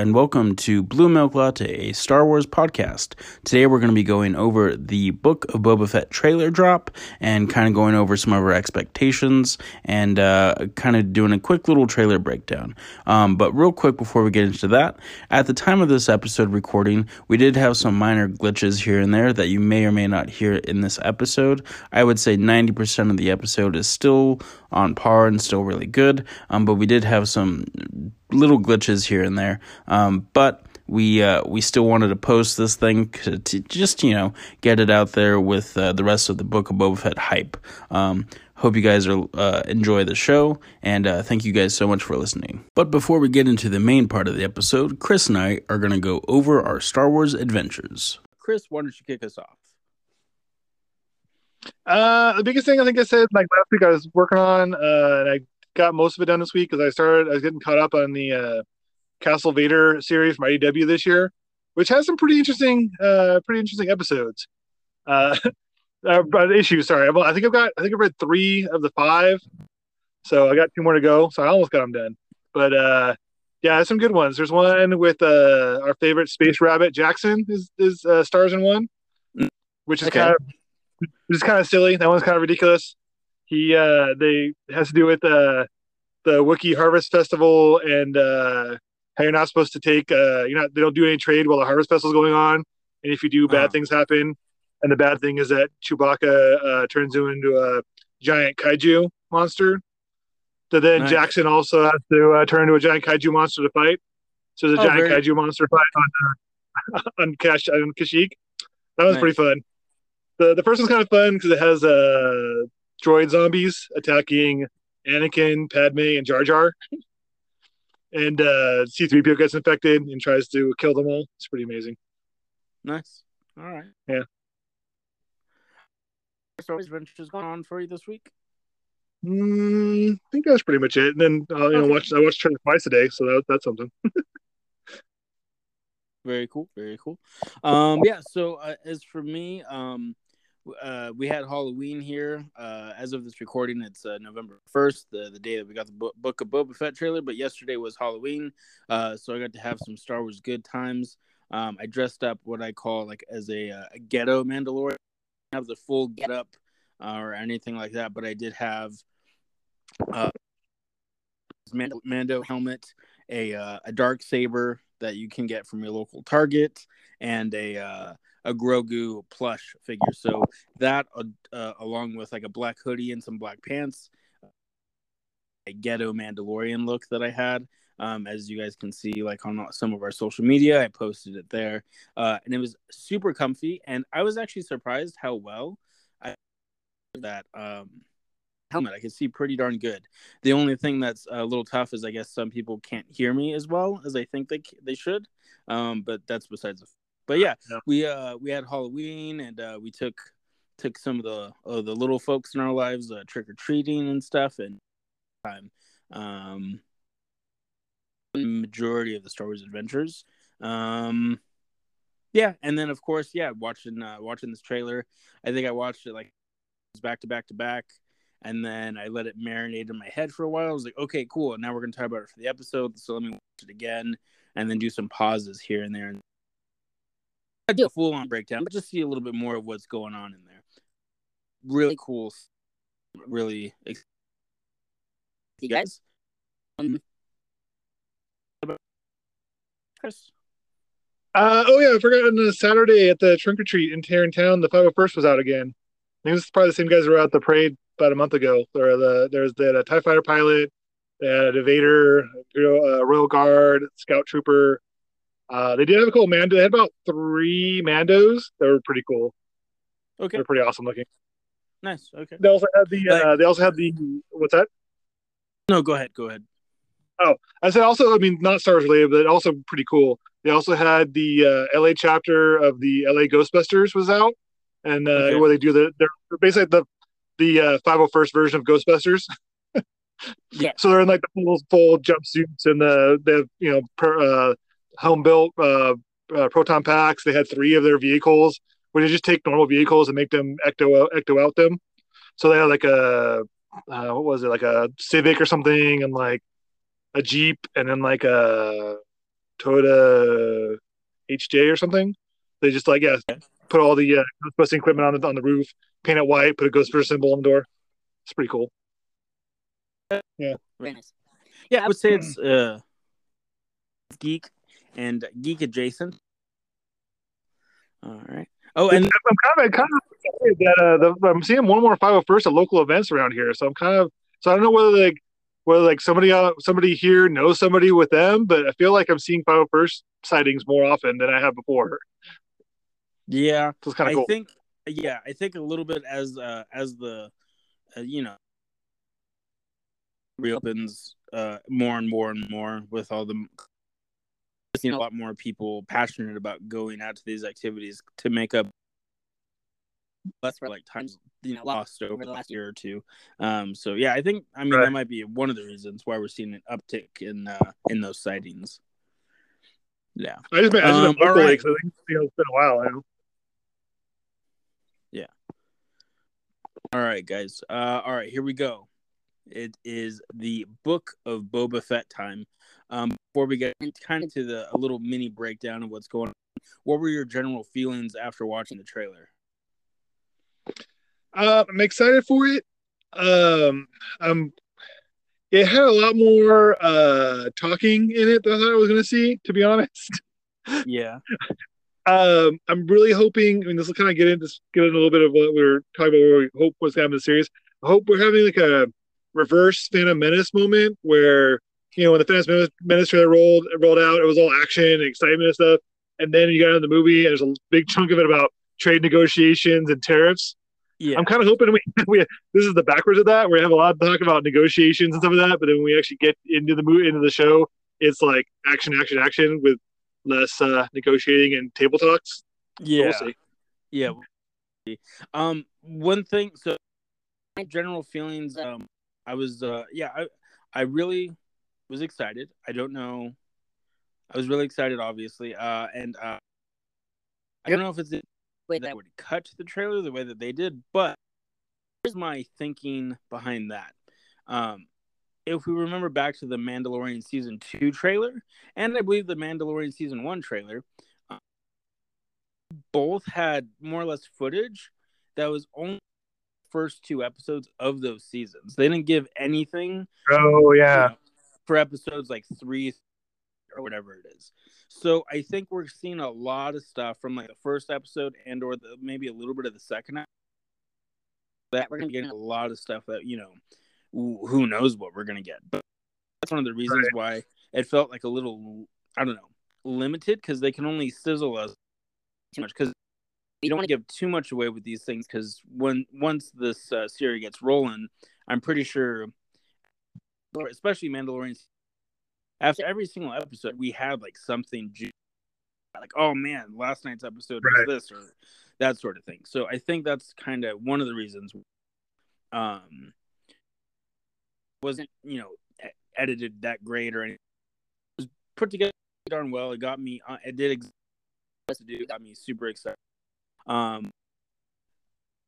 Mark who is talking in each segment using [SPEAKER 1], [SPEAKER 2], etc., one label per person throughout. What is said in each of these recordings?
[SPEAKER 1] and welcome to Blue Milk Latte, a Star Wars podcast. Today we're going to be going over the Book of Boba Fett trailer drop and kind of going over some of our expectations and uh, kind of doing a quick little trailer breakdown. Um, but real quick before we get into that, at the time of this episode recording, we did have some minor glitches here and there that you may or may not hear in this episode. I would say 90% of the episode is still on par and still really good, um, but we did have some little glitches here and there. Um, but we uh, we still wanted to post this thing to, to just you know get it out there with uh, the rest of the Book of Boba Fett hype. Um, hope you guys are uh, enjoy the show, and uh, thank you guys so much for listening. But before we get into the main part of the episode, Chris and I are going to go over our Star Wars adventures. Chris, why don't you kick us off?
[SPEAKER 2] Uh, the biggest thing I think I said like last week I was working on, uh, and I got most of it done this week because I started. I was getting caught up on the uh, Castle Vader series from IDW this year, which has some pretty interesting, uh, pretty interesting episodes. Uh, uh issues. Sorry, I think I've got. I think I've read three of the five, so I got two more to go. So I almost got them done. But uh, yeah, some good ones. There's one with uh, our favorite space rabbit Jaxxon is is uh, stars in one, which is okay. kind of which is kind of silly. That one's kind of ridiculous. He uh, they has to do with uh, the Wookiee Harvest Festival and uh, how you're not supposed to take uh, you're not they don't do any trade while the Harvest Festival is going on, and if you do, bad uh-huh. things happen. And the bad thing is that Chewbacca uh, turns him into a giant kaiju monster. So then nice. Jaxxon also has to uh, turn into a giant kaiju monster to fight. So there's a oh, giant very... kaiju monster fight on uh, on Cash on Kashyyyk. That was nice. pretty fun the the first one's kind of fun because it has uh droid zombies attacking Anakin, Padme, and Jar Jar. and uh C3PO gets infected and tries to kill them all. It's pretty amazing.
[SPEAKER 1] Nice. All right.
[SPEAKER 2] Yeah.
[SPEAKER 1] So adventures going on for you this week?
[SPEAKER 2] Mm, I think that's pretty much it. And then uh, you okay. know, watch I watched Trailer twice a day, so that, that's something.
[SPEAKER 1] very cool. Very cool. Um, yeah. So uh, as for me, um, uh, we had Halloween here. Uh, as of this recording, it's uh, November 1st, the, the day that we got the book, book of Boba Fett trailer. But yesterday was Halloween, uh, so I got to have some Star Wars good times. Um, I dressed up what I call like as a, uh, a ghetto Mandalorian. I have the full get up uh, or anything like that, but I did have uh, Mando, Mando helmet, a a dark saber that you can get from your local Target, and a a Grogu plush figure. So that, uh, uh, along with like a black hoodie and some black pants, a ghetto Mandalorian look that I had. Um, as you guys can see, like on some of our social media, I posted it there, uh, and it was super comfy. And I was actually surprised how well I that um, helmet. I could see pretty darn good. The only thing that's a little tough is I guess some people can't hear me as well as I think they they should. Um, but that's besides the but yeah, yeah, we uh we had Halloween and uh we took took some of the the little folks in our lives uh, trick or treating and stuff and time um majority of the Star Wars adventures. Um yeah, and then of course, yeah, watching uh watching this trailer. I think I watched it like back to back to back and then I let it marinate in my head for a while. I was like, okay, cool. Now we're gonna talk about it for the episode. So let me watch it again and then do some pauses here and there I do a full on breakdown, but just see a little bit more of what's going on in there. Really cool. Really. You guys? Um,
[SPEAKER 2] Chris? Uh, oh yeah, I forgot on the Saturday at the trunk or treat in Taryn Town, the 501st was out again. I think this is probably the same guys who were at the parade about a month ago. There, the there's the TIE fighter pilot, they had a Vader, a Royal Guard, Scout Trooper, uh, they did have a cool Mando. They had about three Mandos that were pretty cool.
[SPEAKER 1] Okay,
[SPEAKER 2] they're pretty awesome looking.
[SPEAKER 1] Nice. Okay.
[SPEAKER 2] They also had the. Uh, they also had the. What's that?
[SPEAKER 1] No, go ahead. Go ahead.
[SPEAKER 2] Oh, I said also. I mean, not Star Wars related, but also pretty cool. They also had the uh, LA chapter of the LA Ghostbusters was out, and uh, okay. where they do the they're basically the the uh, 501st version of Ghostbusters. yeah. So they're in like the full full jumpsuits and the they have you know per, uh, home built uh, uh, proton packs. They had three of their vehicles where they just take normal vehicles and make them ecto ecto out them. So they had like a uh, what was it like a Civic or something, and like a Jeep, and then like a Toyota HJ or something. They just like yeah, put all the uh, Ghostbusting equipment on the on the roof, paint it white, put a Ghostbuster symbol on the door. It's pretty cool. Yeah.
[SPEAKER 1] Very nice. Yeah, I would say it's uh, geek and geek adjacent. All right. Oh, and
[SPEAKER 2] I'm kind of kind of excited that uh, the, I'm seeing one more 501st at local events around here. So I'm kind of so I don't know whether like whether like somebody uh, somebody here knows somebody with them, but I feel like I'm seeing 501st sightings more often than I have before.
[SPEAKER 1] Yeah,
[SPEAKER 2] so it's kind of cool.
[SPEAKER 1] I
[SPEAKER 2] cool.
[SPEAKER 1] think yeah, I think a little bit as uh, as the uh, you know reopens uh, more and more and more with all the seeing a lot more people passionate about going out to these activities to make up less for like times you know lost over the last year or two. Um, so yeah, I think I mean
[SPEAKER 2] Right.
[SPEAKER 1] that might be one of the reasons why we're seeing an uptick in uh, in those sightings. Yeah.
[SPEAKER 2] I just meant, I just
[SPEAKER 1] Um, all
[SPEAKER 2] locally
[SPEAKER 1] right.
[SPEAKER 2] 'cause I think you know, it's been a while. You know? Yeah.
[SPEAKER 1] All right, guys. Uh, all right, here we go. It is the book of Boba Fett time. Um, before we get kind of to the a little mini breakdown of what's going on, what were your general feelings after watching the trailer?
[SPEAKER 2] Uh, I'm excited for it. Um, um, it had a lot more uh talking in it than I thought I was going to see. To be honest,
[SPEAKER 1] Yeah.
[SPEAKER 2] um, I'm really hoping. I mean, this will kind of get into get into a little bit of what we were talking about. What we hope was happening in the series. I hope we're having like a reverse Phantom Menace moment where you know when the Phantom Menace- trailer rolled rolled out, it was all action, and excitement, and stuff. And then you got into the movie, and there's a big chunk of it about trade negotiations and tariffs.
[SPEAKER 1] Yeah.
[SPEAKER 2] I'm kind of hoping we, we this is the backwards of that. We have a lot of talk about negotiations and stuff like that, but then when we actually get into the movie, into the show, it's like action, action, action with less uh, negotiating and table talks. So
[SPEAKER 1] yeah.
[SPEAKER 2] we'll.
[SPEAKER 1] Yeah. Um, one thing. So, my general feelings. Um, I was. Uh, yeah. I. I really was excited. I don't know. I was really excited, obviously. Uh, and uh, I don't know if it's the way that would cut the trailer the way that they did, but here's my thinking behind that. Um, if we remember back to the Mandalorian season two trailer, and I believe the Mandalorian season one trailer, uh, both had more or less footage that was only first two episodes of those seasons. They didn't give anything
[SPEAKER 2] Oh
[SPEAKER 1] you
[SPEAKER 2] yeah,
[SPEAKER 1] know, for episodes like three or whatever it is. So I think we're seeing a lot of stuff from like the first episode and or the, maybe a little bit of the second. ep- That we're gonna get a lot of stuff that you know, who who knows what we're gonna get. But that's one of the reasons why it felt like a little I don't know limited because they can only sizzle us too much because you don't want to give too much away with these things because when once this uh, series gets rolling, I'm pretty sure, especially Mandalorian, after every single episode, we had like something ju- like, oh man, last night's episode
[SPEAKER 2] Right.
[SPEAKER 1] was this or that sort of thing. So I think that's kind of one of the reasons. Um, wasn't you know edited that great or anything. It was put together darn well. It got me. Uh, it did ex- to do. Got me super excited. Um,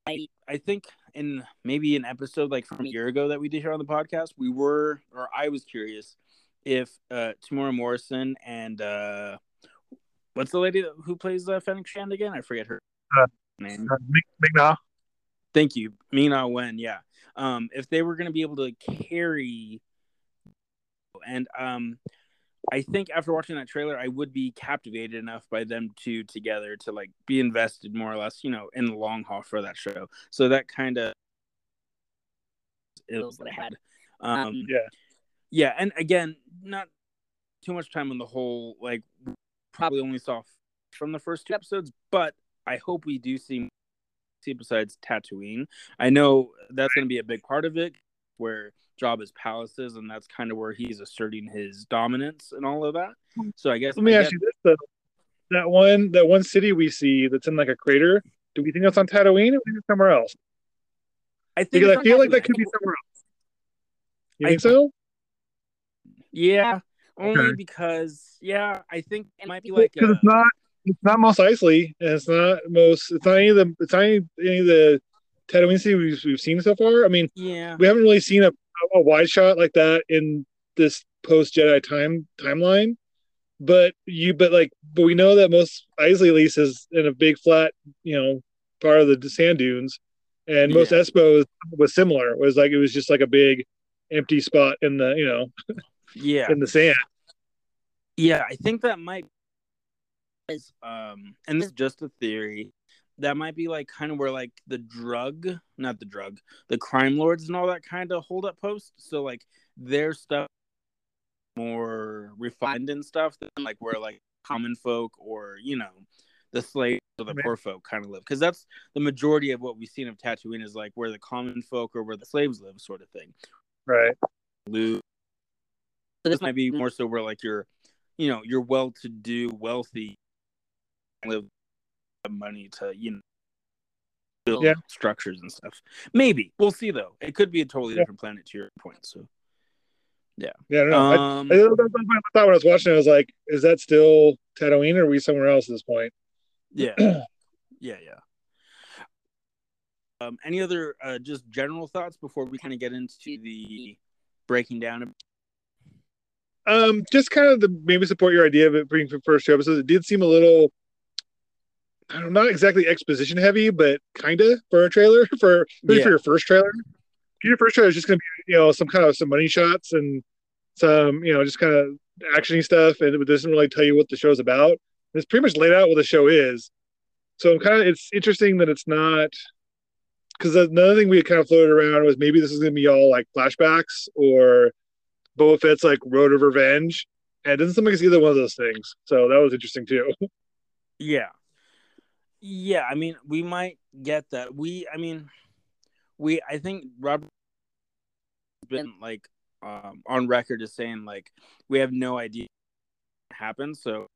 [SPEAKER 1] I I think in maybe an episode like from a year ago that we did here on the podcast, we were or I was curious if uh Temuera Morrison and uh what's the lady that, who plays uh, Fennec Shand again? I forget her
[SPEAKER 2] Uh,
[SPEAKER 1] name.
[SPEAKER 2] uh, Ming-Na.
[SPEAKER 1] Thank you, Ming-Na Wen. Yeah, um, if they were going to be able to carry, and um, I think after watching that trailer, I would be captivated enough by them two together to like be invested more or less, you know, in the long haul for that show. So that kind of ills that I had. Um,
[SPEAKER 2] yeah.
[SPEAKER 1] yeah, and again, not too much time on the whole. Like, probably only saw from the first two episodes, but I hope we do see see besides Tatooine. I know that's going to be a big part of it, where Jabba's palace is, and that's kind of where he's asserting his dominance and all of that. So I guess
[SPEAKER 2] Let me
[SPEAKER 1] I
[SPEAKER 2] ask you this though: that one, that one city we see that's in like a crater. Do we think that's on Tatooine or is it somewhere else?
[SPEAKER 1] I think
[SPEAKER 2] Because I feel like that could be somewhere else. You
[SPEAKER 1] I-
[SPEAKER 2] think so?
[SPEAKER 1] Yeah, only
[SPEAKER 2] Okay.
[SPEAKER 1] because yeah, I think it might be like
[SPEAKER 2] Because
[SPEAKER 1] a,
[SPEAKER 2] it's not, it's not Mos Eisley, and it's not most, it's not any of the, it's not any, any of the Tatooine city we've, we've seen so far. I mean,
[SPEAKER 1] yeah.
[SPEAKER 2] we haven't really seen a, a wide shot like that in this post Jedi time timeline. but you but like but we know that Mos Eisley at least is in a big flat, you know, part of the sand dunes, and most
[SPEAKER 1] Yeah.
[SPEAKER 2] Espo was similar. It was like it was just like a big empty spot in the you know
[SPEAKER 1] Yeah,
[SPEAKER 2] in the sand.
[SPEAKER 1] yeah. I think that might um, and this is just a theory. That might be like kind of where like the drug, not the drug, the crime lords and all that kind of hold up post. So like their stuff more refined and stuff than like where like common folk or you know the slaves or the
[SPEAKER 2] Right.
[SPEAKER 1] poor folk kind of live because that's the majority of what we've seen of Tatooine is like where the common folk or where the slaves live sort of thing.
[SPEAKER 2] Right.
[SPEAKER 1] Lou. So this might be more so where like you're, you know, you're well-to-do, wealthy, live have money to you know build
[SPEAKER 2] Yeah.
[SPEAKER 1] structures and stuff. Maybe we'll see though. It could be a totally
[SPEAKER 2] Yeah.
[SPEAKER 1] different planet to your point. So
[SPEAKER 2] Yeah, yeah, I don't know. I,
[SPEAKER 1] um,
[SPEAKER 2] I, I thought when I was watching it, I was like, is that still Tatooine or are we somewhere else at this point?
[SPEAKER 1] yeah, yeah, yeah. Um, any other uh, just general thoughts before we kind of get into the breaking down? Of-
[SPEAKER 2] Um, just kind of the maybe support your idea of it being for first two episodes. It did seem a little, I don't know, not exactly exposition heavy, but kind of for a trailer for maybe
[SPEAKER 1] Yeah.
[SPEAKER 2] for your first trailer. Your first trailer is just gonna be you know some kind of some money shots and some you know just kind of actiony stuff, and it doesn't really tell you what the show's about. It's pretty much laid out what the show is. So I'm kind of it's interesting that it's not because another thing we had kind of floated around was maybe this is going to be all like flashbacks or Boba Fett's like Road of Revenge, and it doesn't seem like it's either one of those things. So that was interesting too.
[SPEAKER 1] Yeah. Yeah, I mean, we might get that. We I mean, we I think Robert has been like um on record as saying like we have no idea what happened, so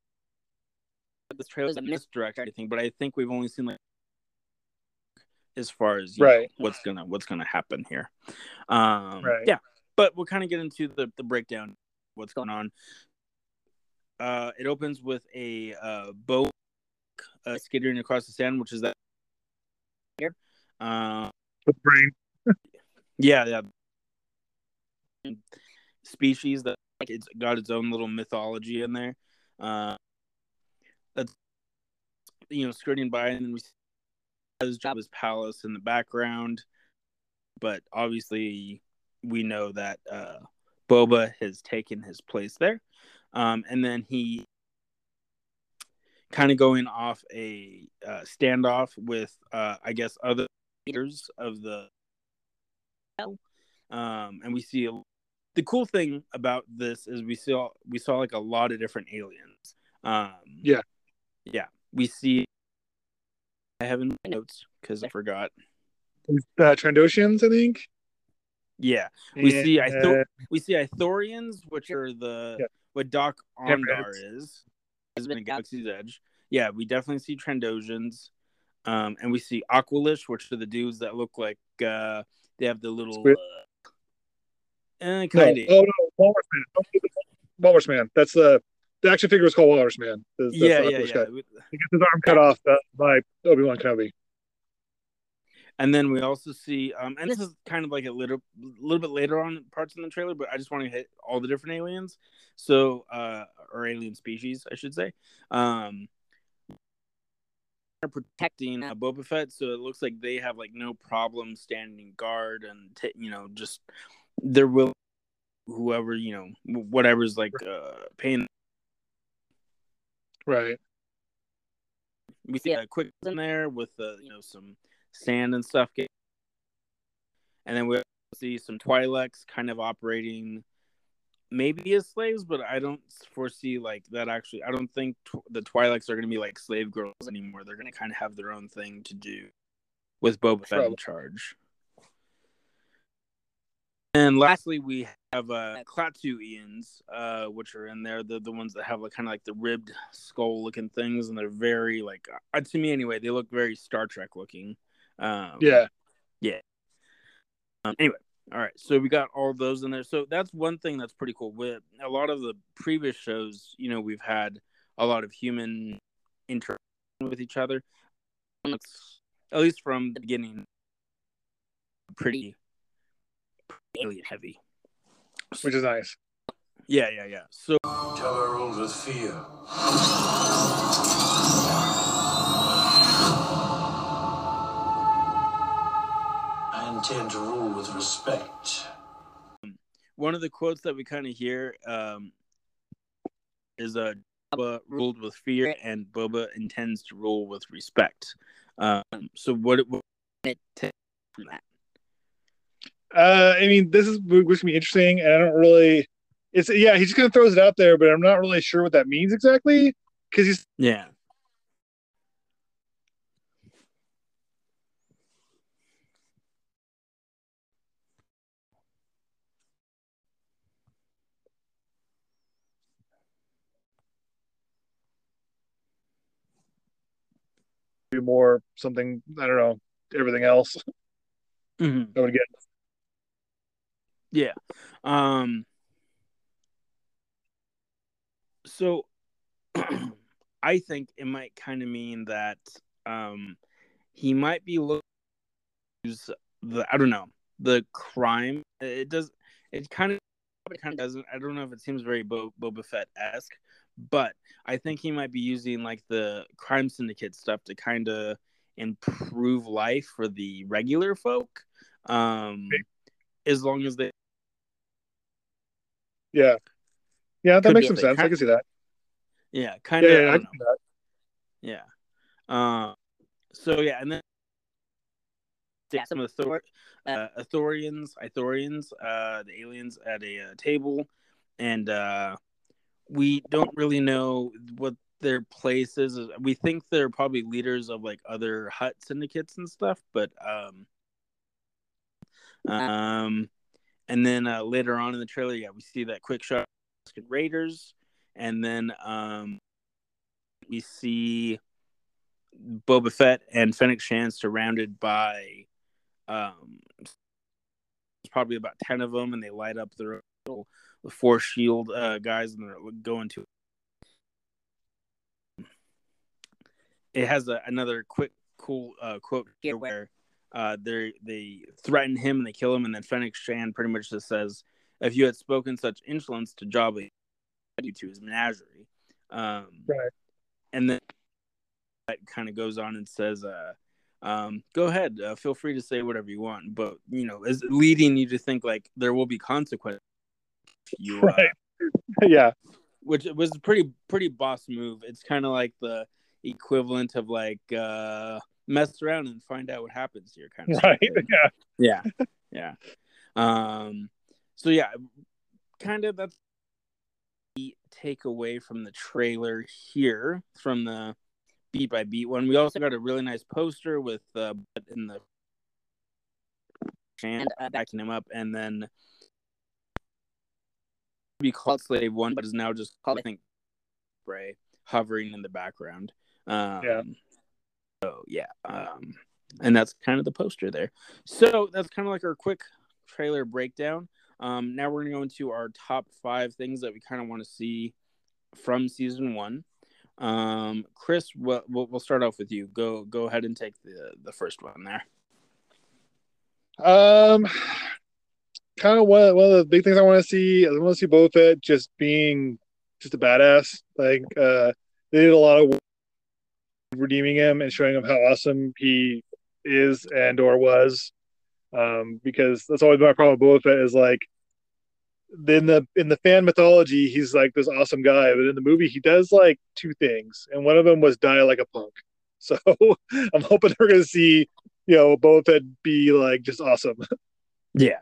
[SPEAKER 1] this trailer is a misdirect anything, but I think we've only seen like as far as you know,
[SPEAKER 2] Right.
[SPEAKER 1] what's gonna what's gonna happen here. Um
[SPEAKER 2] Right.
[SPEAKER 1] yeah. But we'll kind of get into the, the breakdown what's going on. Uh it opens with a uh boat uh, skittering across the sand, which is that. Uh,
[SPEAKER 2] With brain,
[SPEAKER 1] yeah, yeah. Species that like it's got its own little mythology in there. Uh, that's you know skirting by, and then we see his Jabba's palace in the background, but obviously we know that uh, Boba has taken his place there, um, and then he kind of going off a uh, standoff with, uh, I guess, other leaders of the. Um, and we see a, the cool thing about this is we saw we saw like a lot of different aliens. Um,
[SPEAKER 2] Yeah.
[SPEAKER 1] yeah, we see. I have in my notes because I forgot.
[SPEAKER 2] uh, Trandoshians, I think.
[SPEAKER 1] Yeah, we see. I
[SPEAKER 2] And,
[SPEAKER 1] thought we see Ithorians, which are the
[SPEAKER 2] Yeah.
[SPEAKER 1] what Doc Ondar
[SPEAKER 2] Hammerheads.
[SPEAKER 1] is, has been a Galaxy's Edge. Yeah, we definitely see Trandoshians, um, and we see Aqualish, which are the dudes that look like uh, they have the little.
[SPEAKER 2] Squid.
[SPEAKER 1] Uh, eh,
[SPEAKER 2] no,
[SPEAKER 1] kind of.
[SPEAKER 2] oh no, Walrus Man. Don't do the- Walrus Man. That's the the action figure was called Walrus Man. That's- that's
[SPEAKER 1] yeah,
[SPEAKER 2] the
[SPEAKER 1] yeah, yeah.
[SPEAKER 2] guy. He gets his arm cut off uh, by Obi Wan Kenobi.
[SPEAKER 1] And then we also see, um, and this is kind of like a little, little bit later on parts in the trailer, but I just want to hit all the different aliens. So, uh, or alien species, I should say. Um, are protecting uh, Boba Fett, so it looks like they have like no problem standing guard and t- you know just they're will whoever you know whatever's like uh paying.
[SPEAKER 2] Right.
[SPEAKER 1] We see a quick in there with uh, you know some sand and stuff, get- and then we see some Twi'leks kind of operating maybe as slaves, but I don't foresee like that. Actually, I don't think tw- the Twi'leks are going to be like slave girls anymore. They're going to kind of have their own thing to do with Boba Fett in charge. And lastly, we have uh, Klaatuians, uh, which are in there. The the ones that have like kind of like the ribbed skull looking things, and they're very like uh, to me anyway. They look very Star Trek looking. Um,
[SPEAKER 2] Yeah.
[SPEAKER 1] um, anyway, all right. So we got all those in there. So that's one thing that's pretty cool. With a lot of the previous shows, you know, we've had a lot of human interaction with each other. It's, at least from the beginning, pretty, pretty alien heavy.
[SPEAKER 2] Which is nice.
[SPEAKER 1] Yeah, yeah, yeah. So
[SPEAKER 3] Time color with fear. Intend to rule with respect.
[SPEAKER 1] One of the quotes that we kind of hear um, is uh, Boba ruled with fear, and Boba intends to rule with respect. Um, so what what it take from that?
[SPEAKER 2] Uh, I mean, this is going to be interesting, and I don't really. It's yeah, he just kind of throws it out there, but I'm not really sure what that means exactly because he's
[SPEAKER 1] Yeah.
[SPEAKER 2] Do more something. I don't know everything else.
[SPEAKER 1] Mhm.
[SPEAKER 2] I would get.
[SPEAKER 1] Yeah. Um so I think it might kind of mean that um he might be looking the I don't know, the crime. It does it kind of it kind of doesn't I don't know if it seems very Bo- Boba Fett esque, but I think he might be using like the crime syndicate stuff to kind of improve life for the regular folk. Um as long as they
[SPEAKER 2] Yeah, yeah, that makes some sense. I can see that.
[SPEAKER 1] Yeah, kind of.
[SPEAKER 2] yeah, I can see that.
[SPEAKER 1] Yeah. Uh, so yeah, and then yeah, some Author- uh, Authorians, Ithorians, uh, the aliens at a uh, table, and uh, we don't really know what their place is. We think they're probably leaders of like other Hutt syndicates and stuff, but um, um, and then uh, later on in the trailer, yeah, we see that quick shot Raiders, and then um, we see Boba Fett and Fennec Shand surrounded by um probably about 10 of them and they light up their little the force shield uh guys and they're going to it has a, another quick cool uh quote here where uh they they threaten him and they kill him and then Fennec Shand pretty much just says if you had spoken such insolence to Jabba you to his menagerie. Um
[SPEAKER 2] Right.
[SPEAKER 1] and then that kind of goes on and says uh um go ahead uh, feel free to say whatever you want but you know is leading you to think like there will be consequences if you uh,
[SPEAKER 2] Right. yeah,
[SPEAKER 1] which was a pretty pretty boss move. It's kind of like the equivalent of like uh mess around and find out what happens here kind of
[SPEAKER 2] right.
[SPEAKER 1] thing.
[SPEAKER 2] Yeah,
[SPEAKER 1] yeah. Yeah. Um so yeah kind of that's the takeaway from the trailer here from the beat by beat one. We also got a really nice poster with uh in the and uh, backing him up and then be called slave one but is now just called i think spray hovering in the background. Um
[SPEAKER 2] Yeah.
[SPEAKER 1] so yeah um and that's kind of the poster there. So that's kind of like our quick trailer breakdown. Um now we're gonna go into our top five things that we kind of want to see from season one. Um chris we'll, we'll we'll start off with you. Go go ahead and take the the first one there.
[SPEAKER 2] Um, kind of one, one of the big things I want to see. I want to see Boba Fett just being just a badass. Like, uh, they did a lot of redeeming him and showing him how awesome he is and or was. Um, because that's always my problem with Boba Fett is like, in the in the fan mythology, he's like this awesome guy, but in the movie, he does like two things, and one of them was die like a punk. So I'm hoping we're gonna see you know, Boba Fett be like just awesome.
[SPEAKER 1] Yeah,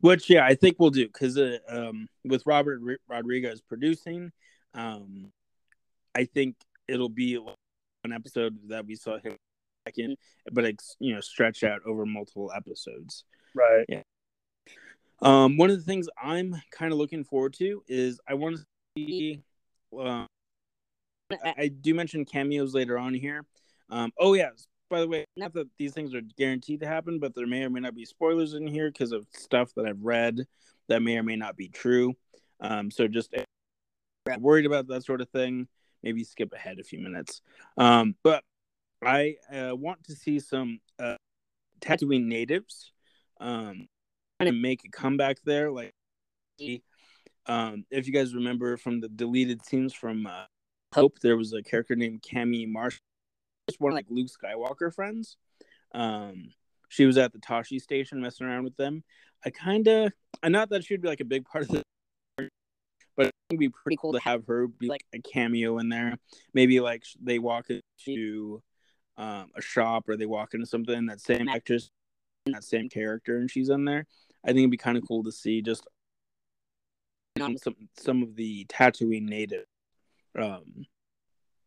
[SPEAKER 1] which yeah, I think we'll do because uh, um, with Robert R- Rodriguez producing, um, I think it'll be an episode that we saw him back in, but it's you know stretch out over multiple episodes.
[SPEAKER 2] Right. Yeah.
[SPEAKER 1] Um, one of the things I'm kind of looking forward to is I want to see. Uh, I, I do mention cameos later on here. Um, oh yeah, by the way, not that these things are guaranteed to happen, but there may or may not be spoilers in here because of stuff that I've read that may or may not be true. Um, so just worried about that sort of thing, maybe skip ahead a few minutes. Um, but I uh, want to see some uh, Tatooine natives um, kind of make a comeback there, like Um, if you guys remember from the deleted scenes from uh, Hope, there was a character named Camie Marsh, just one of like Luke Skywalker friends. Um, she was at the Tosche station messing around with them. I kind of, I not that she'd be like a big part of the, but it'd be pretty cool to have her be like a cameo in there. Maybe like they walk into um, a shop or they walk into something that same actress, that same character, and she's in there. I think it'd be kind of cool to see just some some of the Tatooine native um,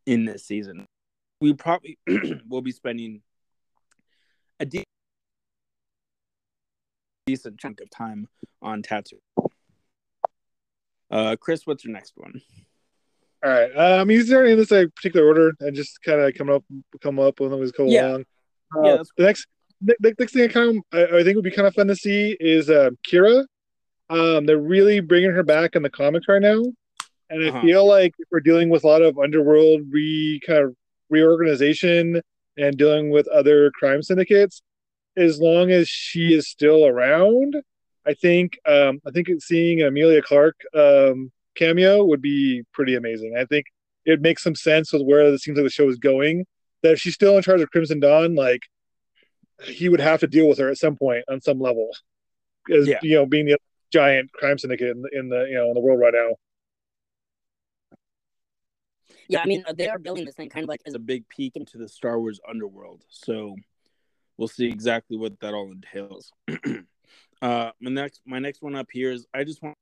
[SPEAKER 1] in this season. We probably will be spending a de- decent chunk of time on Tatooine. Uh, Chris, what's your next one?
[SPEAKER 2] All right. Um, he's already in this like, particular order and just kind of come up, come up when was go
[SPEAKER 1] Yeah.
[SPEAKER 2] along. Uh,
[SPEAKER 1] Yeah, that's-
[SPEAKER 2] the next, the, the next thing I kind of, I, I think would be kind of fun to see is uh, Qi'ra. Um, they're really bringing her back in the comics right now, and I
[SPEAKER 1] Uh-huh.
[SPEAKER 2] feel like we're dealing with a lot of underworld re kind of reorganization and dealing with other crime syndicates. As long as she is still around, I think um, I think seeing Emilia Clarke um, cameo would be pretty amazing. I think it makes some sense with where it seems like the show is going. That if she's still in charge of Crimson Dawn, like he would have to deal with her at some point on some level, as
[SPEAKER 1] Yeah.
[SPEAKER 2] you know, being the giant crime syndicate in the, in the you know in the world right now.
[SPEAKER 4] Yeah, I mean, they are building this thing kind of like as
[SPEAKER 1] It's a
[SPEAKER 4] a
[SPEAKER 1] big peek into the Star Wars underworld, so we'll see exactly what that all entails. uh, my next, my next one up here is I just want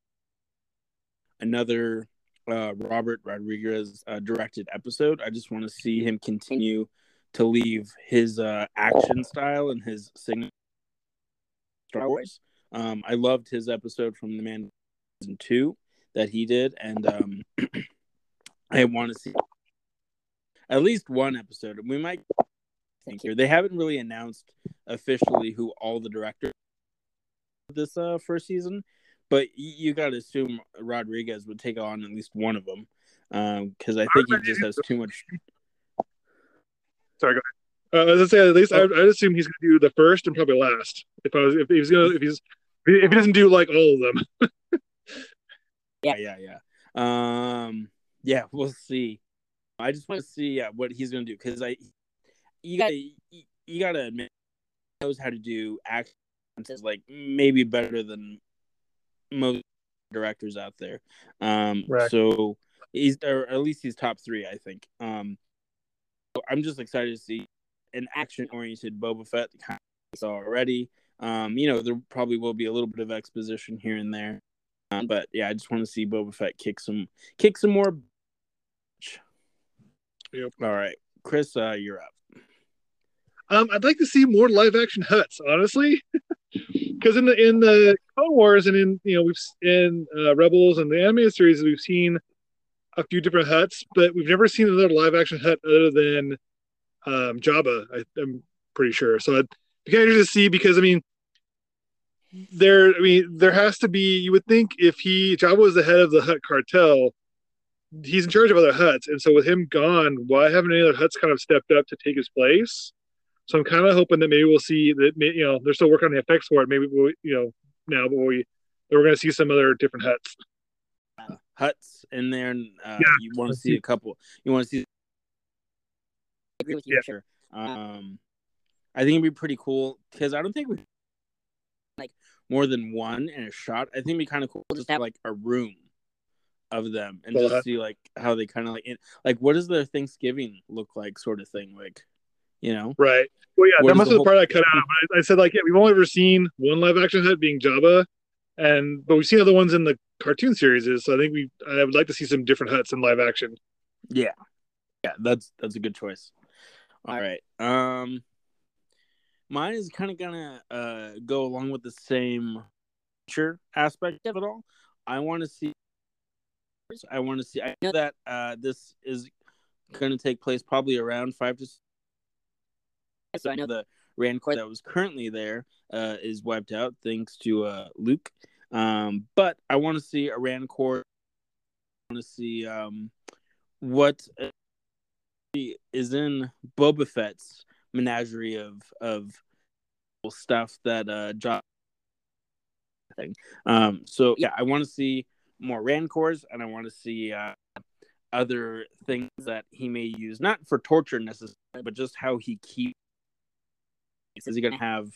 [SPEAKER 1] another uh, Robert Rodriguez uh, directed episode. I just want to see him continue to leave his uh, action style and his signature Star Wars. Um, I loved his episode from the Man season two that he did, and um, I want to see at least one episode. We might think here. They haven't really announced officially who all the directors this uh, first season, but y- you got to assume Rodriguez would take on at least one of them because I think he just has too much.
[SPEAKER 2] Sorry, go ahead. Uh, as I say, at least I, I'd assume he's going to do the first and probably last. If I was, if he's going, to if he's, if he doesn't do like all of them,
[SPEAKER 1] Yeah, yeah, yeah. Um, yeah, we'll see. I just want to see uh, what he's gonna do because I, you got to you got to admit, he knows how to do action like maybe better than most directors out there. Um,
[SPEAKER 2] Right.
[SPEAKER 1] so he's or at least he's top three, I think. Um, so I'm just excited to see an action oriented Boba Fett. Kind of saw already. Um, you know, there probably will be a little bit of exposition here and there. But yeah, I just want to see Boba Fett kick some kick some more.
[SPEAKER 2] Yep.
[SPEAKER 1] All right, Chris, uh, you're up.
[SPEAKER 2] um, I'd like to see more live action Hutts, honestly, because in the in the Clone Wars and in you know we've in uh, Rebels and the animated series we've seen a few different Hutts, but we've never seen another live action Hutt other than um, Jabba. I, I'm pretty sure. So I'd be kind of interested to see because I mean, there. I mean, there has to be. You would think if he Jabba was the head of the Hutt cartel, he's in charge of other Hutts, and so with him gone, why haven't any other Hutts kind of stepped up to take his place? So I'm kind of hoping that maybe we'll see that you know they're still working on the effects for it. Maybe we'll you know now, but we we're going to see some other different Hutts.
[SPEAKER 1] Hutts in there, and uh,
[SPEAKER 2] Yeah,
[SPEAKER 1] you want to see
[SPEAKER 2] see.
[SPEAKER 1] a couple. You want to see
[SPEAKER 4] I agree with you.
[SPEAKER 2] Yeah.
[SPEAKER 4] Sure.
[SPEAKER 1] Um, I think it'd be pretty cool because I don't think we like more than one in a shot. I think it'd be kind of cool just to have like a room of them and
[SPEAKER 2] Well,
[SPEAKER 1] just see like how they kind of like in, like what does their Thanksgiving look like, sort of thing. Like, you know,
[SPEAKER 2] Right. Well, yeah,
[SPEAKER 1] What
[SPEAKER 2] that
[SPEAKER 1] is
[SPEAKER 2] must
[SPEAKER 1] the
[SPEAKER 2] be the
[SPEAKER 1] whole-
[SPEAKER 2] part I cut out. But I, I said like, yeah, we've only ever seen one live action Hutt being Jabba, and but we've seen other ones in the cartoon series. So I think we I would like to see some different Hutts in live action.
[SPEAKER 1] yeah, yeah, that's that's a good choice. All right, um, mine is kind of gonna uh go along with the same feature aspect of it all. I want to see. I want to see. I know that uh, this is going to take place probably around five to.
[SPEAKER 4] So I know
[SPEAKER 1] the Rancor that was currently there uh, is wiped out thanks to uh, Luke. Um, but I want to see a Rancor. I want to see um, what uh, in Boba Fett's menagerie of of stuff that uh, John. Thing. Um, so yeah, I want to see more Rancors, and I want to see uh, other things that he may use, not for torture necessarily, but just how he keeps. Is he going to have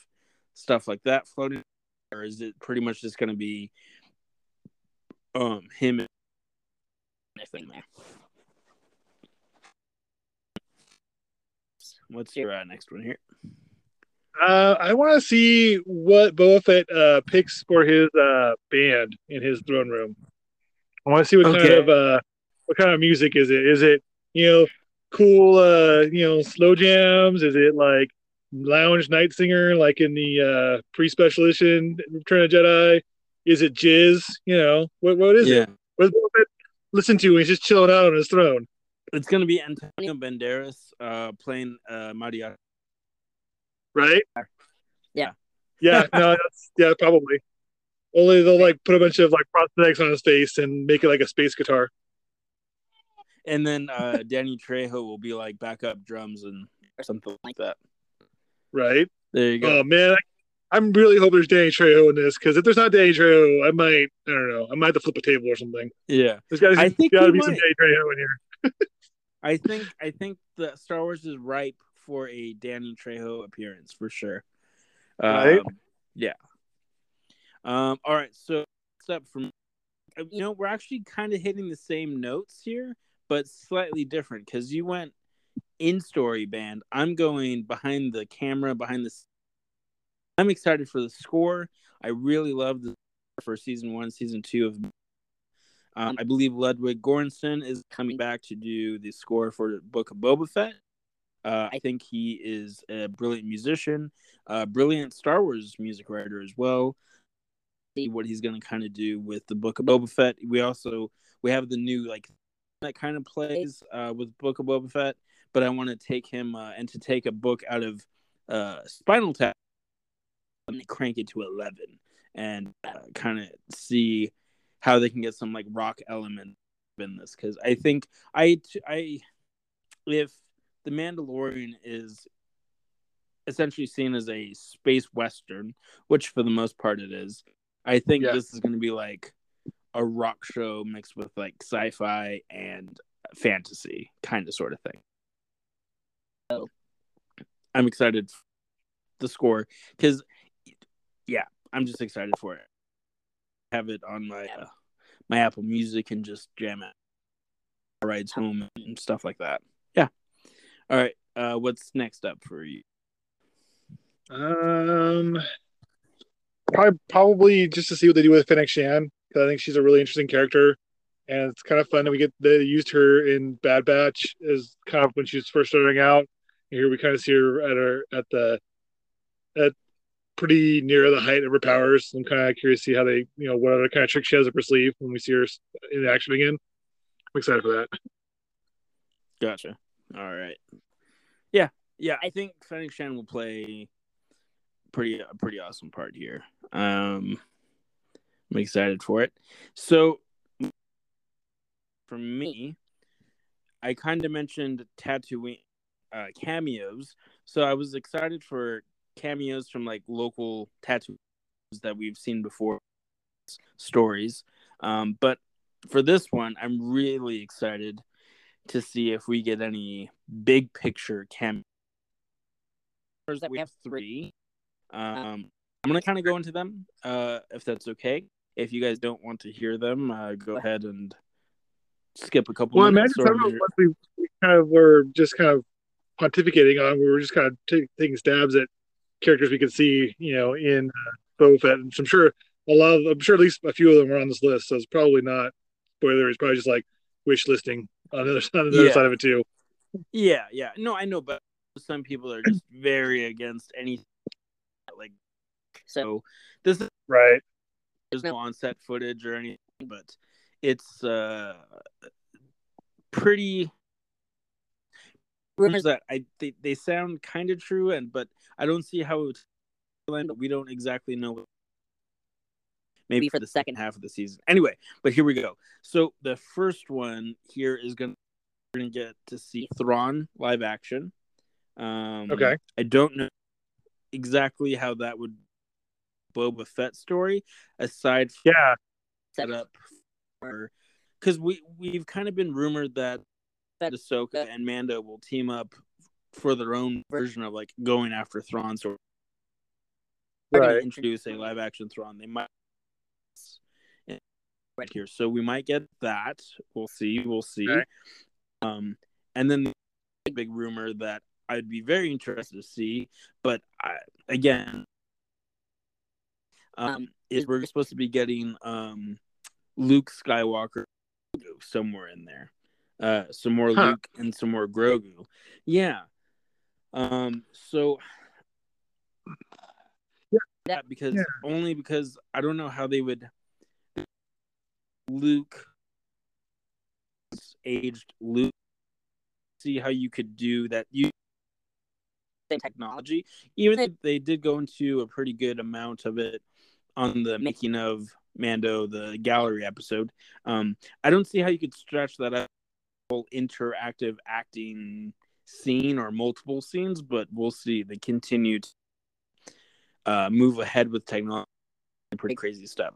[SPEAKER 1] stuff like that floating, or is it pretty much just going to be um him? and everything there? What's your uh, next one here?
[SPEAKER 2] Uh, I want to see what Boba Fett uh, picks for his uh, band in his throne room. I want to see what kind of uh, what kind of music is it? Is it you know cool uh, you know slow jams? Is it like lounge night singer like in the uh, pre-special edition Return of Jedi? Is it jizz? You know what what is it? What does Boba Fett listen to when he's just chilling out on his throne?
[SPEAKER 1] It's going to be Antonio Banderas uh, playing uh, Mariachi.
[SPEAKER 2] Right?
[SPEAKER 4] Yeah.
[SPEAKER 2] Yeah. No. That's yeah. Probably. Only they'll like put a bunch of like prosthetics on his face and make it like a space guitar.
[SPEAKER 1] And then uh, Danny Trejo will be like backup drums and something like that.
[SPEAKER 2] Right?
[SPEAKER 1] There you go.
[SPEAKER 2] Oh man, I, I'm really hoping there's Danny Trejo in this because if there's not Danny Trejo, I might I don't know I might have to flip a table or something.
[SPEAKER 1] yeah,
[SPEAKER 2] There's got to
[SPEAKER 1] think
[SPEAKER 2] got to
[SPEAKER 1] he
[SPEAKER 2] be some
[SPEAKER 1] might.
[SPEAKER 2] Danny Trejo in here.
[SPEAKER 1] I think I think that Star Wars is ripe for a Danny Trejo appearance for sure.
[SPEAKER 2] Right.
[SPEAKER 1] Um, yeah. Um. All right. So up from, uh, you know, we're actually kind of hitting the same notes here, but slightly different because you went in story band. I'm going behind the camera, behind the. I'm excited for the score. I really love the for season one, season two of. Um, I believe Ludwig Göransson is coming back to do the score for the Book of Boba Fett. Uh, I think he is a brilliant musician, a brilliant Star Wars music writer as well. See what he's going to kind of do with the Book of Boba Fett. We also we have the new like that kind of plays uh, with Book of Boba Fett, but I want to take him uh, and to take a book out of uh, Spinal Tap and crank it to eleven and uh, kind of see how they can get some like rock element in this because I think I I if the Mandalorian is essentially seen as a space western, which for the most part it is, I think
[SPEAKER 2] Yeah.
[SPEAKER 1] this is going to be like a rock show mixed with like sci-fi and fantasy kind of sort of thing.
[SPEAKER 4] Oh.
[SPEAKER 1] I'm excited for the score because yeah, I'm just excited for it. Have it on my uh, my Apple Music and just jam it rides home and stuff like that. Yeah. All right. Uh, what's next up for you?
[SPEAKER 2] Um, probably probably just to see what they do with Fennec Shand because I think she's a really interesting character, and it's kind of fun that we get they used her in Bad Batch as kind of when she was first starting out. And Here we kind of see her at her at the at pretty near the height of her powers. I'm kind of curious to see how they you know what other kind of trick she has up her sleeve when we see her in action again. I'm excited for that.
[SPEAKER 1] Gotcha. All right. Yeah, yeah. I think Fennec Shand will play pretty a pretty awesome part here. Um, I'm excited for it. So, for me, I kind of mentioned Tatooine uh, cameos, so I was excited for cameos from like local tattoos that we've seen before stories. Um, but for this one, I'm really excited to see if we get any big picture cameos. We have three. Um, I'm gonna kind of go into them, uh, if that's okay. If you guys don't want to hear them, uh, go ahead and skip a couple
[SPEAKER 2] Well, I imagine
[SPEAKER 1] or-
[SPEAKER 2] some of the ones we, we kind of were just kind of pontificating on. We were just kind of ta- taking stabs at characters we could see, you know, in uh, Boba Fett. And so I'm sure a lot of, I'm sure at least a few of them are on this list. So it's probably not spoiler. It's probably just like wish listing on the other, on the other
[SPEAKER 1] Yeah.
[SPEAKER 2] side of it too.
[SPEAKER 1] Yeah, yeah. No, I know, but some people are just very against anything. Like, so this is
[SPEAKER 2] Right.
[SPEAKER 1] there's no on set footage or anything, but it's uh pretty rumors that I they, they sound kind of true and but I don't see how it would. We don't exactly know maybe for the second half of the season. Anyway, but here we go. So the first one here is gonna we're gonna get to see Thrawn live action. Um
[SPEAKER 2] Okay.
[SPEAKER 1] I don't know exactly how that would Boba Fett story aside from
[SPEAKER 2] Yeah.
[SPEAKER 1] set up because we we've kind of been rumored that
[SPEAKER 4] That-
[SPEAKER 1] Ahsoka
[SPEAKER 4] that-
[SPEAKER 1] and Mando will team up for their own version of like going after Thrawn. So they're
[SPEAKER 2] Right.
[SPEAKER 1] introduce a live action Thrawn. They might right here, so we might get that. We'll see. We'll see.
[SPEAKER 2] Okay.
[SPEAKER 1] Um, and then the big, big rumor that I'd be very interested to see, but I, again, um, is we're supposed to be getting um Luke Skywalker somewhere in there. Uh some more
[SPEAKER 2] Huh.
[SPEAKER 1] Luke and some more Grogu. Yeah. Um so yeah, because
[SPEAKER 2] Yeah.
[SPEAKER 1] only because I don't know how they would Luke aged Luke see how you could do that you technology even if they did go into a pretty good amount of it on the making of Mando the gallery episode um I don't see how you could stretch that whole interactive acting scene or multiple scenes but we'll see they continue to uh move ahead with technology pretty crazy stuff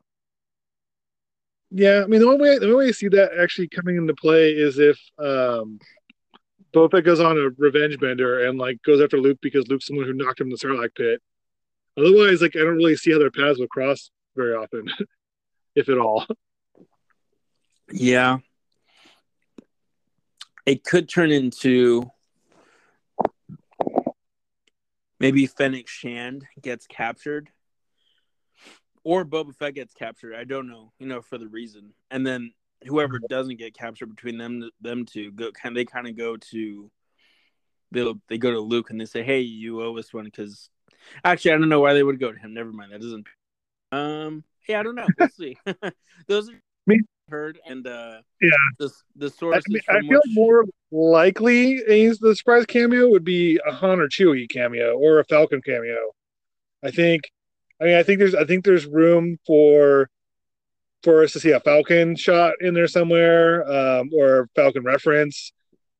[SPEAKER 2] Yeah, I mean the only way the only way I see that actually coming into play is if um Boba Fett goes on a revenge bender and like goes after Luke because Luke's someone who knocked him in the Sarlacc pit. Otherwise, like I don't really see how their paths will cross very often, if at all.
[SPEAKER 1] Yeah. It could turn into maybe Fennec Shand gets captured or Boba Fett gets captured. I don't know, you know, for the reason. And then whoever doesn't get captured between them them two go can they kind of go to they they go to Luke and they say, "Hey, you owe us one cuz actually I don't know why they would go to him. Never mind. That doesn't um yeah, I don't know. We'll see. Those are
[SPEAKER 2] Me-
[SPEAKER 1] heard and uh
[SPEAKER 2] Yeah.
[SPEAKER 1] the the
[SPEAKER 2] I,
[SPEAKER 1] sources
[SPEAKER 2] mean, I feel
[SPEAKER 1] which
[SPEAKER 2] more likely the surprise cameo would be a Han or Chewie cameo or a Falcon cameo. I think. I mean, I think there's I think there's room for for us to see a Falcon shot in there somewhere, um, or Falcon reference.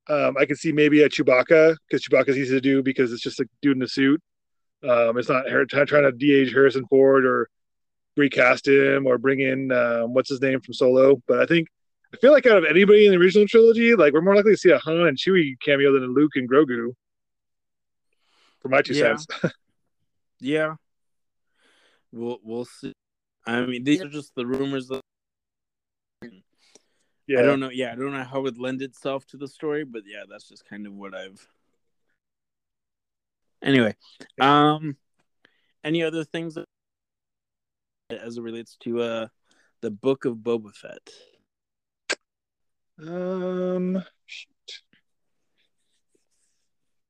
[SPEAKER 2] Um, I could see maybe a Chewbacca because Chewbacca's easy to do because it's just a dude in a suit. Um, it's not Har- trying to de-age Harrison Ford or recast him or bring in um, what's his name from Solo. But I think I feel like out of anybody in the original trilogy, like we're more likely to see a Han and Chewie cameo than a Luke and Grogu. For my two
[SPEAKER 1] Yeah.
[SPEAKER 2] cents.
[SPEAKER 1] yeah. We'll we'll see. I mean, these are just the rumors that
[SPEAKER 2] yeah.
[SPEAKER 1] I don't know. Yeah, I don't know how it would lend itself to the story, but yeah, that's just kind of what I've. Anyway, um, any other things that, as it relates to uh the book of Boba Fett?
[SPEAKER 2] Um,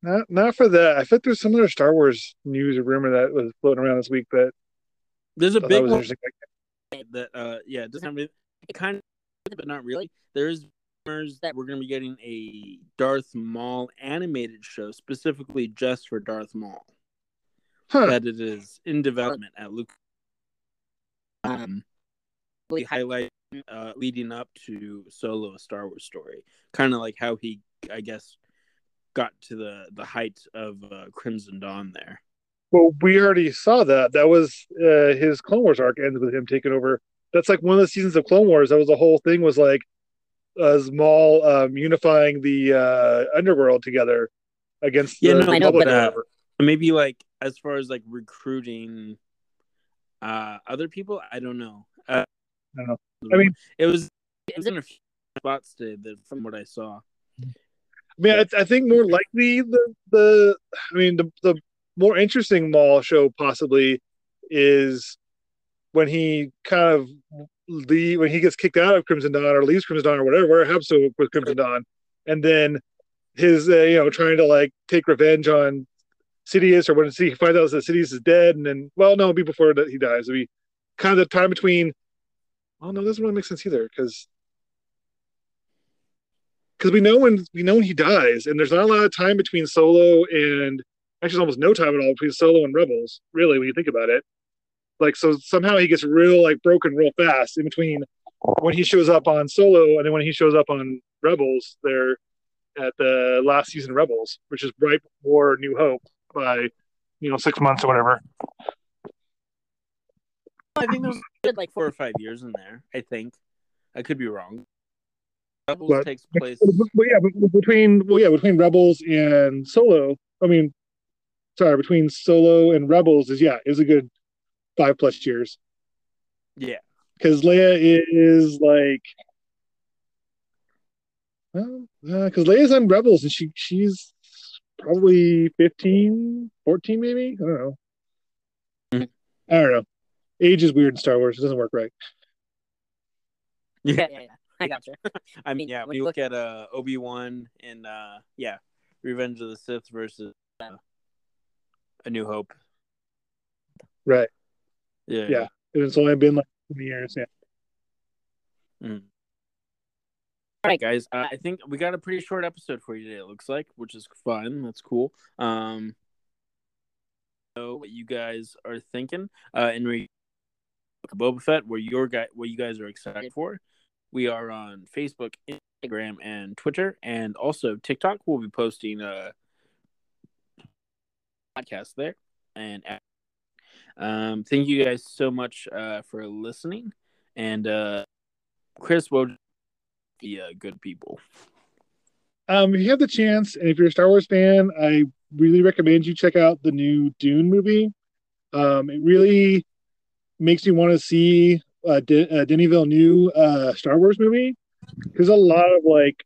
[SPEAKER 2] not not for that. I thought there's some other Star Wars news or rumor that was floating around this week, but
[SPEAKER 1] There's a big
[SPEAKER 2] was
[SPEAKER 1] one that uh yeah, it doesn't have it kind of, but not really. There's rumors that we're gonna be getting a Darth Maul animated show specifically just for Darth Maul.
[SPEAKER 2] Huh.
[SPEAKER 1] That it is in development at Luke. Um, we highlight uh, leading up to Solo, a Star Wars story, kind of like how he, I guess, got to the the height of uh, Crimson Dawn there.
[SPEAKER 2] Well, we already saw that. That was uh, his Clone Wars arc ends with him taking over. That's like one of the seasons of Clone Wars. That was the whole thing. Was like uh, Maul um, unifying the uh, underworld together against
[SPEAKER 1] Yeah,
[SPEAKER 2] the
[SPEAKER 1] no,
[SPEAKER 4] I know, but,
[SPEAKER 1] uh,
[SPEAKER 2] whatever.
[SPEAKER 1] Maybe like as far as like recruiting uh other people, I don't know. Uh,
[SPEAKER 2] I don't know. I mean-
[SPEAKER 1] it was it was in a few spots today that, from what I saw.
[SPEAKER 2] I mean, I, I think more likely the the I mean the the more interesting Maul show possibly is when he kind of leave when he gets kicked out of Crimson Dawn or leaves Crimson Dawn or whatever, whatever happens to with Crimson Dawn, and then his uh, you know trying to like take revenge on Sidious or when he finds out that Sidious is dead, and then well no, it'll be before that he dies. It'll be kind of the time between. Oh no, doesn't really make sense either because because we know when we know when he dies, and there's not a lot of time between Solo and actually, almost no time at all between Solo and Rebels. Really, when you think about it, like so somehow he gets real like broken real fast in between when he shows up on Solo and then when he shows up on Rebels. There at the last season Rebels, which is right before New Hope by you know six months or whatever.
[SPEAKER 1] I think there was like four or five years in there. I think. I could be wrong. Rebels
[SPEAKER 2] But-
[SPEAKER 1] takes place.
[SPEAKER 2] But yeah, between well, yeah, between Rebels and Solo. I mean, sorry, between Solo and Rebels is yeah, is a good five plus years
[SPEAKER 1] Yeah,
[SPEAKER 2] because Leia is like, well, uh, because Leia's on Rebels and she she's probably 15, 14 maybe. I don't know.
[SPEAKER 1] Mhm.
[SPEAKER 2] I don't know. Age is weird in Star Wars. It doesn't work right.
[SPEAKER 4] Yeah,
[SPEAKER 1] yeah.
[SPEAKER 4] yeah, yeah. I gotcha.
[SPEAKER 1] I mean, yeah. When you look at uh Obi Wan and uh yeah, Revenge of the Sith versus uh, A New Hope.
[SPEAKER 2] Right.
[SPEAKER 1] Yeah.
[SPEAKER 2] Yeah. And it's only been like 20 years. Yeah.
[SPEAKER 1] Mhm. All right, guys. Uh, I think we got a pretty short episode for you today. It looks like, which is fun. That's cool. Um, so what you guys are thinking, uh, in re- Boba Fett, where your guy, what you guys are excited for. We are on Facebook, Instagram, and Twitter, and also TikTok. We'll be posting uh podcast there. And um, thank you guys so much uh, for listening. And uh, Chris, what the uh, good people?
[SPEAKER 2] Um, if you have the chance, and if you're a Star Wars fan, I really recommend you check out the new Dune movie. Um, it really makes me want to see uh, De- uh, Villeneuve uh, Star Wars movie. There's a lot of like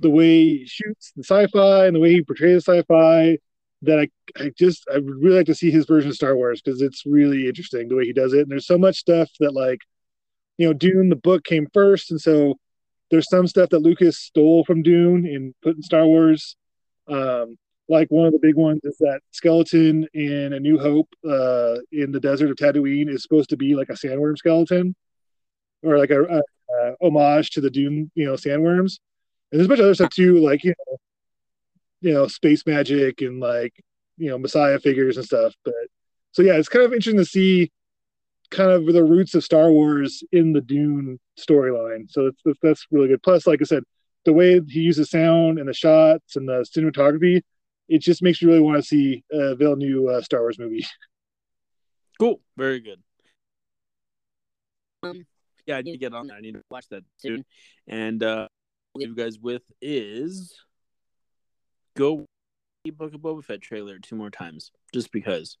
[SPEAKER 2] the way he shoots the sci-fi and the way he portrays the sci-fi that I, I just I would really like to see his version of Star Wars because it's really interesting the way he does it. And there's so much stuff that like you know Dune the book came first, and so there's some stuff that Lucas stole from Dune and put in Star Wars. Um, like one of the big ones is that skeleton in A New Hope uh, in the desert of Tatooine is supposed to be like a sandworm skeleton, or like a, a, a homage to the Dune, you know, sandworms. And there's a bunch of other stuff too, like you know, you know, space magic and like you know, Messiah figures and stuff. But so yeah, it's kind of interesting to see kind of the roots of Star Wars in the Dune storyline. So that's, that's that's really good. Plus, like I said, the way he uses sound and the shots and the cinematography, it just makes you really want to see a Villeneuve uh, Star Wars movie.
[SPEAKER 1] Cool. Very good.
[SPEAKER 4] Um,
[SPEAKER 1] Yeah, I need to get on that. I need to watch that soon. And uh leave you guys with is go see Book of Boba Fett trailer two more times. Just because.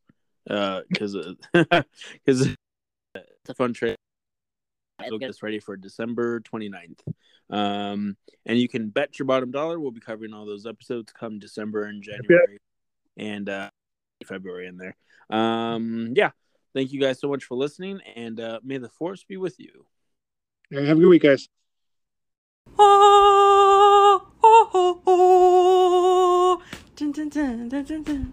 [SPEAKER 1] Uh because because it's a fun trailer. So get us ready for December 29th. Um, and you can bet your bottom dollar we'll be covering all those episodes come December and January and uh, February in there. Um, yeah. Thank you guys so much for listening, and uh, may the force be with you.
[SPEAKER 2] Yeah, have a good week, guys.
[SPEAKER 5] Oh, oh, oh, oh. Dun, dun, dun, dun, dun, dun.